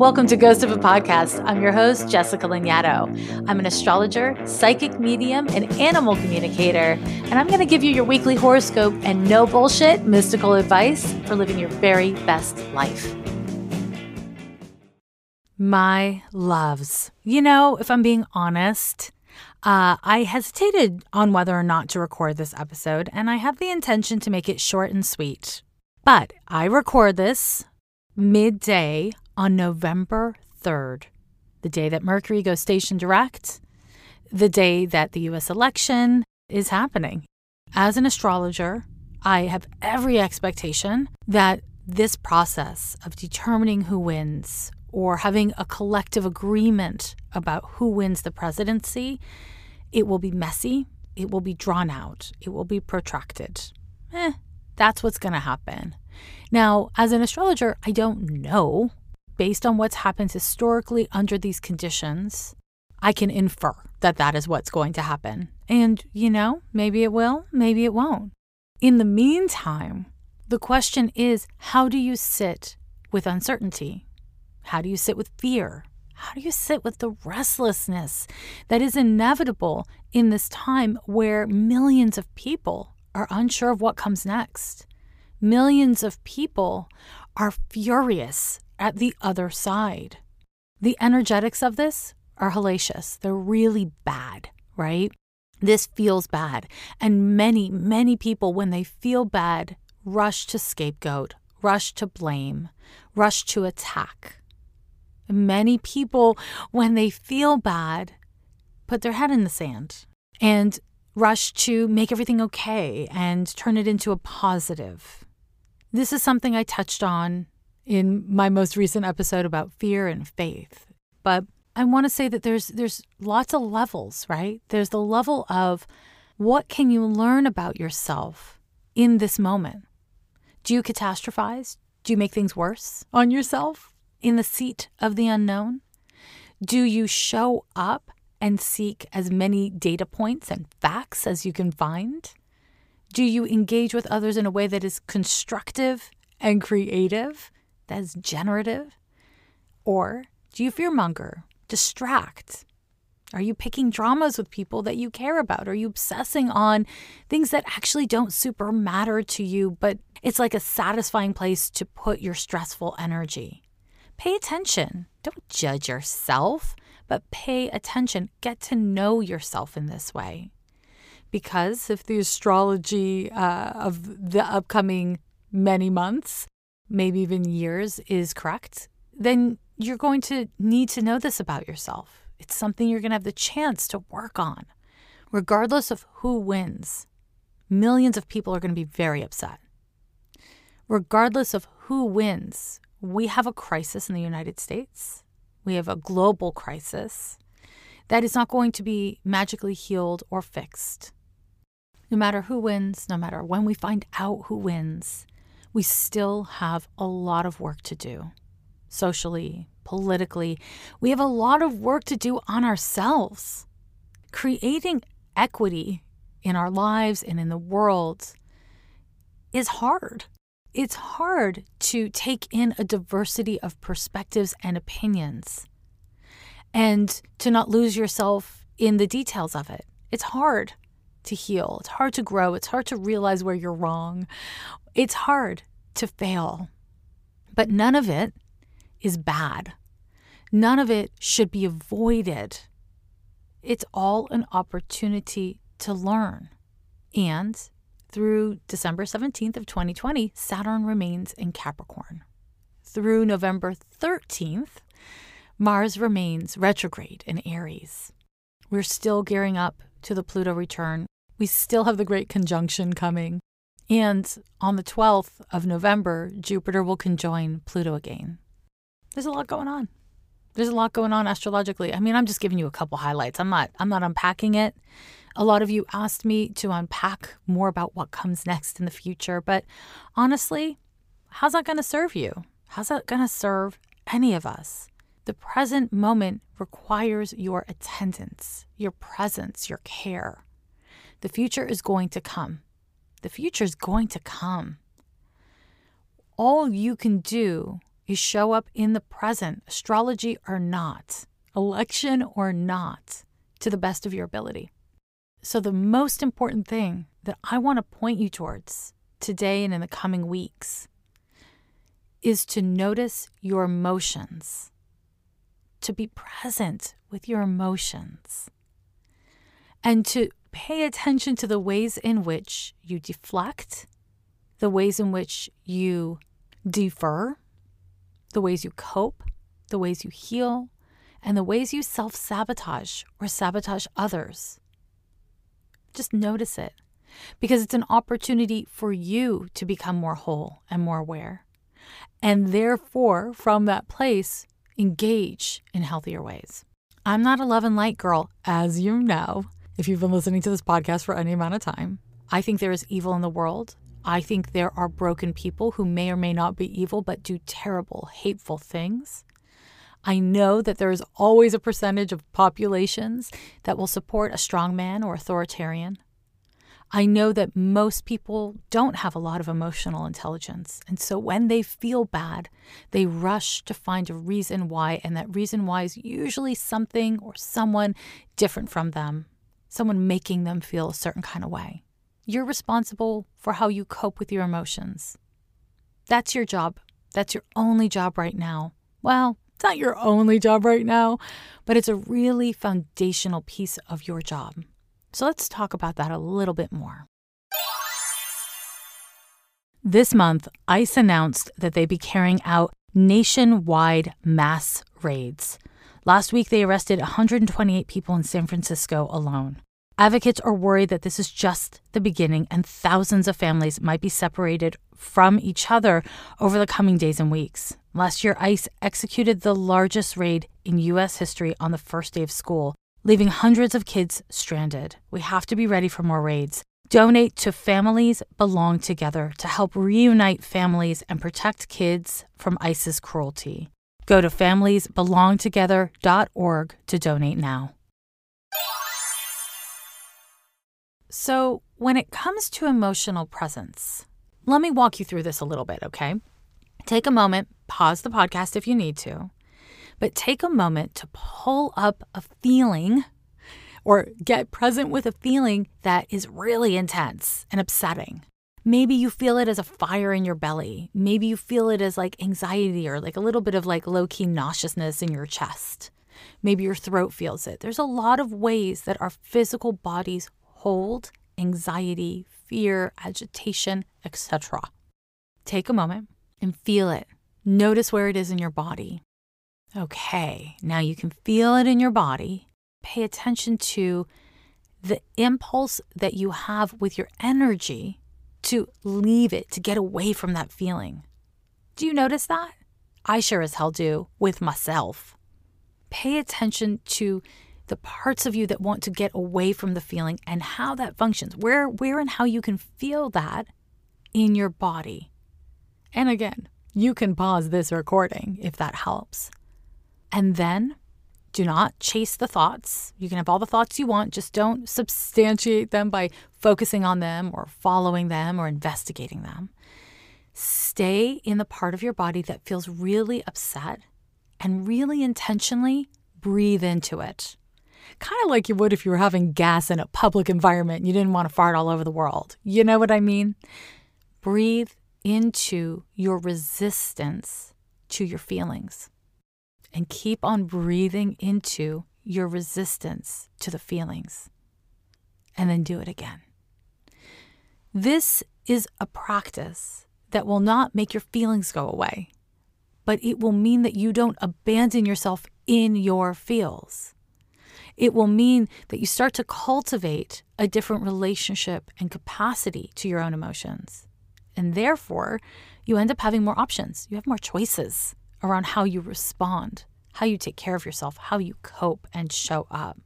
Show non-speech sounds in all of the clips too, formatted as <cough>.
Welcome to Ghost of a Podcast. I'm your host, Jessica Lanyadoo. I'm an astrologer, psychic medium, and animal communicator, and I'm going to give you your weekly horoscope and no bullshit mystical advice for living your very best life. My loves. You know, if I'm being honest, uh, I hesitated on whether or not to record this episode, and I have the intention to make it short and sweet. But I record this midday on November 3rd, the day that Mercury goes station direct, the day that the US election is happening. As an astrologer, I have every expectation that this process of determining who wins or having a collective agreement about who wins the presidency, it will be messy, it will be drawn out, it will be protracted. Eh, that's what's going to happen. Now, as an astrologer, I don't know based on what's happened historically under these conditions, I can infer that that is what's going to happen. And, you know, maybe it will, maybe it won't. In the meantime, the question is how do you sit with uncertainty? How do you sit with fear? How do you sit with the restlessness that is inevitable in this time where millions of people are unsure of what comes next? Millions of people are furious at the other side. The energetics of this are hellacious. They're really bad, right? This feels bad. And many, many people, when they feel bad, rush to scapegoat, rush to blame, rush to attack. Many people, when they feel bad, put their head in the sand and rush to make everything okay and turn it into a positive. This is something I touched on in my most recent episode about fear and faith. But I want to say that there's there's lots of levels, right? There's the level of what can you learn about yourself in this moment? Do you catastrophize? Do you make things worse on yourself in the seat of the unknown? Do you show up and seek as many data points and facts as you can find? Do you engage with others in a way that is constructive and creative? That is generative? Or do you fearmonger, distract? Are you picking dramas with people that you care about? Are you obsessing on things that actually don't super matter to you, but it's like a satisfying place to put your stressful energy? Pay attention. Don't judge yourself, but pay attention. Get to know yourself in this way. Because if the astrology uh, of the upcoming many months maybe even years, is correct, then you're going to need to know this about yourself. It's something you're going to have the chance to work on. Regardless of who wins, millions of people are going to be very upset. Regardless of who wins, we have a crisis in the United States. We have a global crisis that is not going to be magically healed or fixed. No matter who wins, no matter when we find out who wins, we still have a lot of work to do. Socially, politically, we have a lot of work to do on ourselves. Creating equity in our lives and in the world is hard. It's hard to take in a diversity of perspectives and opinions and to not lose yourself in the details of it. It's hard to heal. It's hard to grow. It's hard to realize where you're wrong. It's hard to fail. But none of it is bad. None of it should be avoided. It's all an opportunity to learn. And through December 17th of 2020, Saturn remains in Capricorn. Through November 13th, Mars remains retrograde in Aries. We're still gearing up to the Pluto return. We still have the great conjunction coming. And on the 12th of November, Jupiter will conjoin Pluto again. There's a lot going on. There's a lot going on astrologically. I mean, I'm just giving you a couple highlights. I'm not I'm not unpacking it. A lot of you asked me to unpack more about what comes next in the future, but honestly, how's that going to serve you? How's that going to serve any of us? The present moment requires your attendance, your presence, your care. The future is going to come. The future is going to come. All you can do is show up in the present, astrology or not, election or not, to the best of your ability. So, the most important thing that I want to point you towards today and in the coming weeks is to notice your emotions, to be present with your emotions, and to pay attention to the ways in which you deflect, the ways in which you defer, the ways you cope, the ways you heal, and the ways you self sabotage or sabotage others. Just notice it because it's an opportunity for you to become more whole and more aware. And therefore, from that place, engage in healthier ways. I'm not a love and light girl, as you know, if you've been listening to this podcast for any amount of time. I think there is evil in the world. I think there are broken people who may or may not be evil, but do terrible, hateful things. I know that there is always a percentage of populations that will support a strong man or authoritarian. I know that most people don't have a lot of emotional intelligence. And so when they feel bad, they rush to find a reason why. And that reason why is usually something or someone different from them, someone making them feel a certain kind of way. You're responsible for how you cope with your emotions. That's your job. That's your only job right now. Well, it's not your only job right now, but it's a really foundational piece of your job. So let's talk about that a little bit more. This month, ICE announced that they'd be carrying out nationwide mass raids. Last week, they arrested 128 people in San Francisco alone. Advocates are worried that this is just the beginning and thousands of families might be separated from each other over the coming days and weeks. Last year, ICE executed the largest raid in U.S. history on the first day of school, leaving hundreds of kids stranded. We have to be ready for more raids. Donate to Families Belong Together to help reunite families and protect kids from ICE's cruelty. Go to familiesbelongtogether.org to donate now. So, when it comes to emotional presence, let me walk you through this a little bit, okay? Take a moment, pause the podcast if you need to, but take a moment to pull up a feeling or get present with a feeling that is really intense and upsetting. Maybe you feel it as a fire in your belly. Maybe you feel it as like anxiety or like a little bit of like low key nauseousness in your chest. Maybe your throat feels it. There's a lot of ways that our physical bodies hold anxiety, fear, agitation, etc. Take a moment and feel it. Notice where it is in your body. Okay, now you can feel it in your body. Pay attention to the impulse that you have with your energy to leave it, to get away from that feeling. Do you notice that? I sure as hell do with myself. Pay attention to the parts of you that want to get away from the feeling and how that functions, where, where and how you can feel that in your body. And again, you can pause this recording if that helps. And then do not chase the thoughts. You can have all the thoughts you want, just don't substantiate them by focusing on them or following them or investigating them. Stay in the part of your body that feels really upset and really intentionally breathe into it kind of like you would if you were having gas in a public environment and you didn't want to fart all over the world. You know what I mean? Breathe into your resistance to your feelings and keep on breathing into your resistance to the feelings. And then do it again. This is a practice that will not make your feelings go away, but it will mean that you don't abandon yourself in your feels it will mean that you start to cultivate a different relationship and capacity to your own emotions. And therefore, you end up having more options. You have more choices around how you respond, how you take care of yourself, how you cope and show up.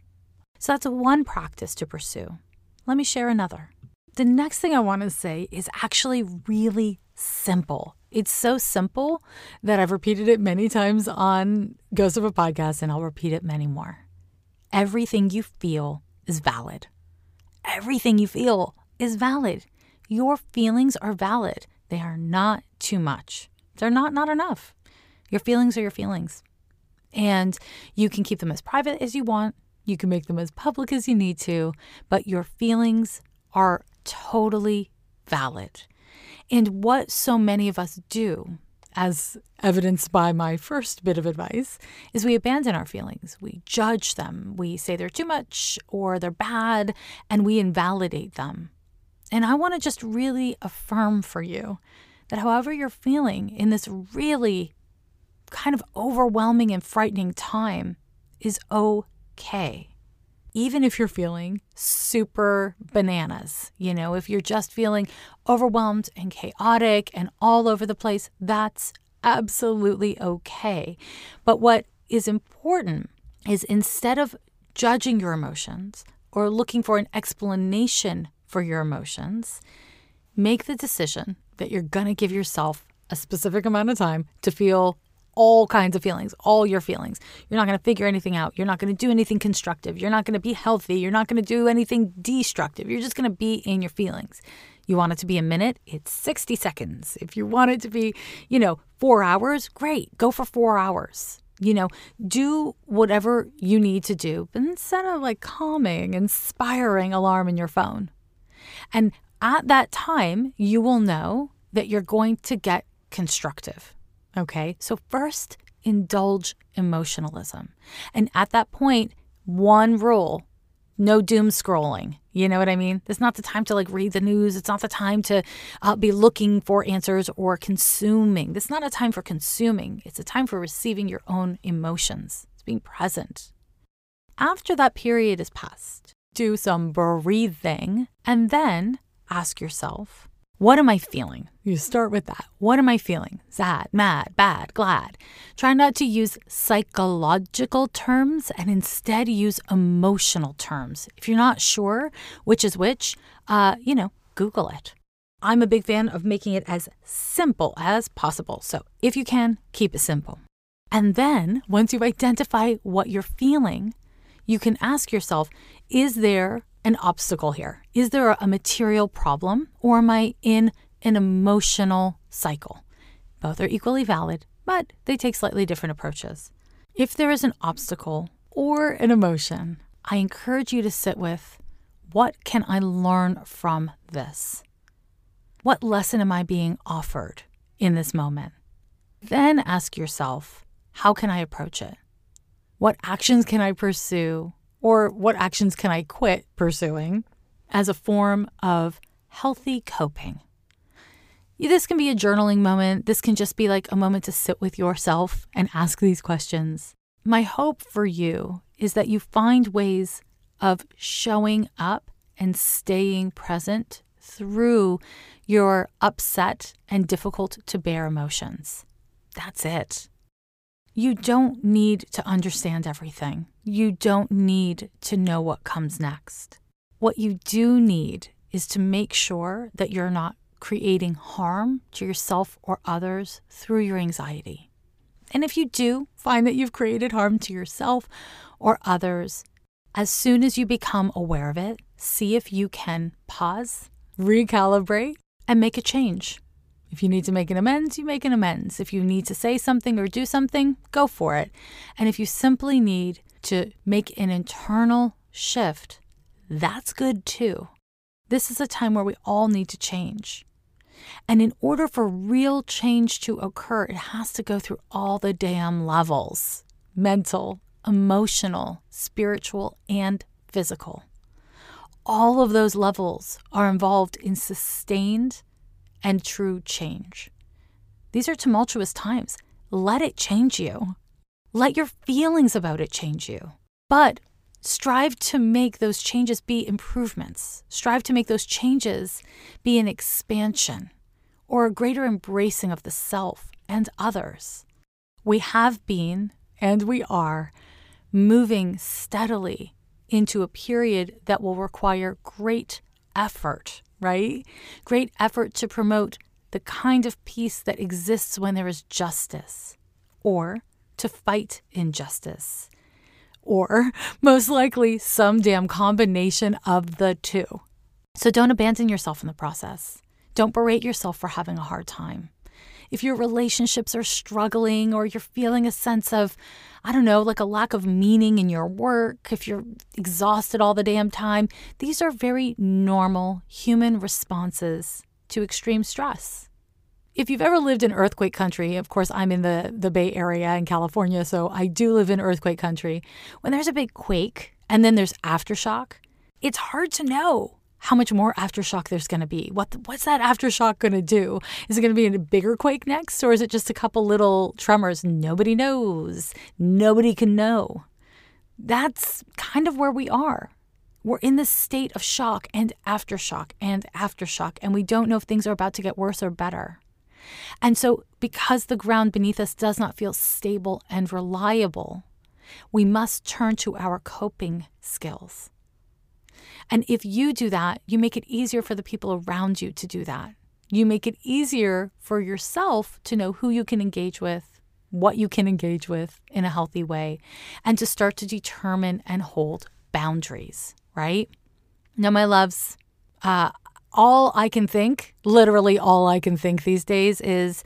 So that's one practice to pursue. Let me share another. The next thing I want to say is actually really simple. It's so simple that I've repeated it many times on Ghost of a Podcast, and I'll repeat it many more. Everything you feel is valid. Everything you feel is valid. Your feelings are valid. They are not too much. They're not not enough. Your feelings are your feelings. And you can keep them as private as you want. You can make them as public as you need to, but your feelings are totally valid. And what so many of us do, as evidenced by my first bit of advice, is we abandon our feelings. We judge them. We say they're too much or they're bad, and we invalidate them. And I want to just really affirm for you that however you're feeling in this really kind of overwhelming and frightening time is okay. Even if you're feeling super bananas, you know, if you're just feeling overwhelmed and chaotic and all over the place, that's absolutely okay. But what is important is instead of judging your emotions or looking for an explanation for your emotions, make the decision that you're going to give yourself a specific amount of time to feel all kinds of feelings, all your feelings. You're not going to figure anything out. You're not going to do anything constructive. You're not going to be healthy. You're not going to do anything destructive. You're just going to be in your feelings. You want it to be a minute? It's 60 seconds. If you want it to be, you know, four hours, great. Go for four hours. You know, do whatever you need to do, instead of like calming, inspiring alarm in your phone. And at that time, you will know that you're going to get constructive. Okay. So, first, indulge emotionalism. And at that point, one rule no doom scrolling. You know what I mean? It's not the time to like read the news. It's not the time to uh, be looking for answers or consuming. It's not a time for consuming. It's a time for receiving your own emotions. It's being present. After that period is past, do some breathing and then ask yourself, what am I feeling? You start with that. What am I feeling? Sad, mad, bad, glad. Try not to use psychological terms and instead use emotional terms. If you're not sure which is which, uh, you know, Google it. I'm a big fan of making it as simple as possible. So if you can, keep it simple. And then once you identify what you're feeling, you can ask yourself, is there an obstacle here? Is there a material problem or am I in an emotional cycle? Both are equally valid, but they take slightly different approaches. If there is an obstacle or an emotion, I encourage you to sit with what can I learn from this? What lesson am I being offered in this moment? Then ask yourself, how can I approach it? What actions can I pursue or what actions can I quit pursuing as a form of healthy coping? This can be a journaling moment. This can just be like a moment to sit with yourself and ask these questions. My hope for you is that you find ways of showing up and staying present through your upset and difficult to bear emotions. That's it. You don't need to understand everything. You don't need to know what comes next. What you do need is to make sure that you're not creating harm to yourself or others through your anxiety. And if you do find that you've created harm to yourself or others, as soon as you become aware of it, see if you can pause, recalibrate, and make a change. If you need to make an amends, you make an amends. If you need to say something or do something, go for it. And if you simply need to make an internal shift, that's good too. This is a time where we all need to change. And in order for real change to occur, it has to go through all the damn levels mental, emotional, spiritual, and physical. All of those levels are involved in sustained and true change. These are tumultuous times. Let it change you. Let your feelings about it change you. But strive to make those changes be improvements. Strive to make those changes be an expansion or a greater embracing of the self and others. We have been, and we are, moving steadily into a period that will require great effort right? Great effort to promote the kind of peace that exists when there is justice, or to fight injustice, or <laughs> most likely some damn combination of the two. So don't abandon yourself in the process. Don't berate yourself for having a hard time. If your relationships are struggling or you're feeling a sense of, I don't know, like a lack of meaning in your work, if you're exhausted all the damn time, these are very normal human responses to extreme stress. If you've ever lived in earthquake country, of course, I'm in the, the Bay Area in California, so I do live in earthquake country. When there's a big quake and then there's aftershock, it's hard to know how much more aftershock there's going to be. What what's that aftershock going to do? Is it going to be a bigger quake next or is it just a couple little tremors? Nobody knows. Nobody can know. That's kind of where we are. We're in this state of shock and aftershock and aftershock and we don't know if things are about to get worse or better. And so because the ground beneath us does not feel stable and reliable, we must turn to our coping skills. And if you do that, you make it easier for the people around you to do that. You make it easier for yourself to know who you can engage with, what you can engage with in a healthy way, and to start to determine and hold boundaries, right? Now, my loves, uh, all I can think, literally all I can think these days is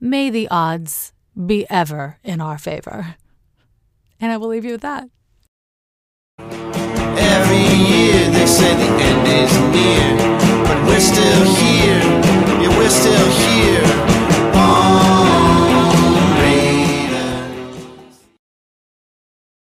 may the odds be ever in our favor. And I will leave you with that. say the end is near, but we're still here. Yeah, we're still here.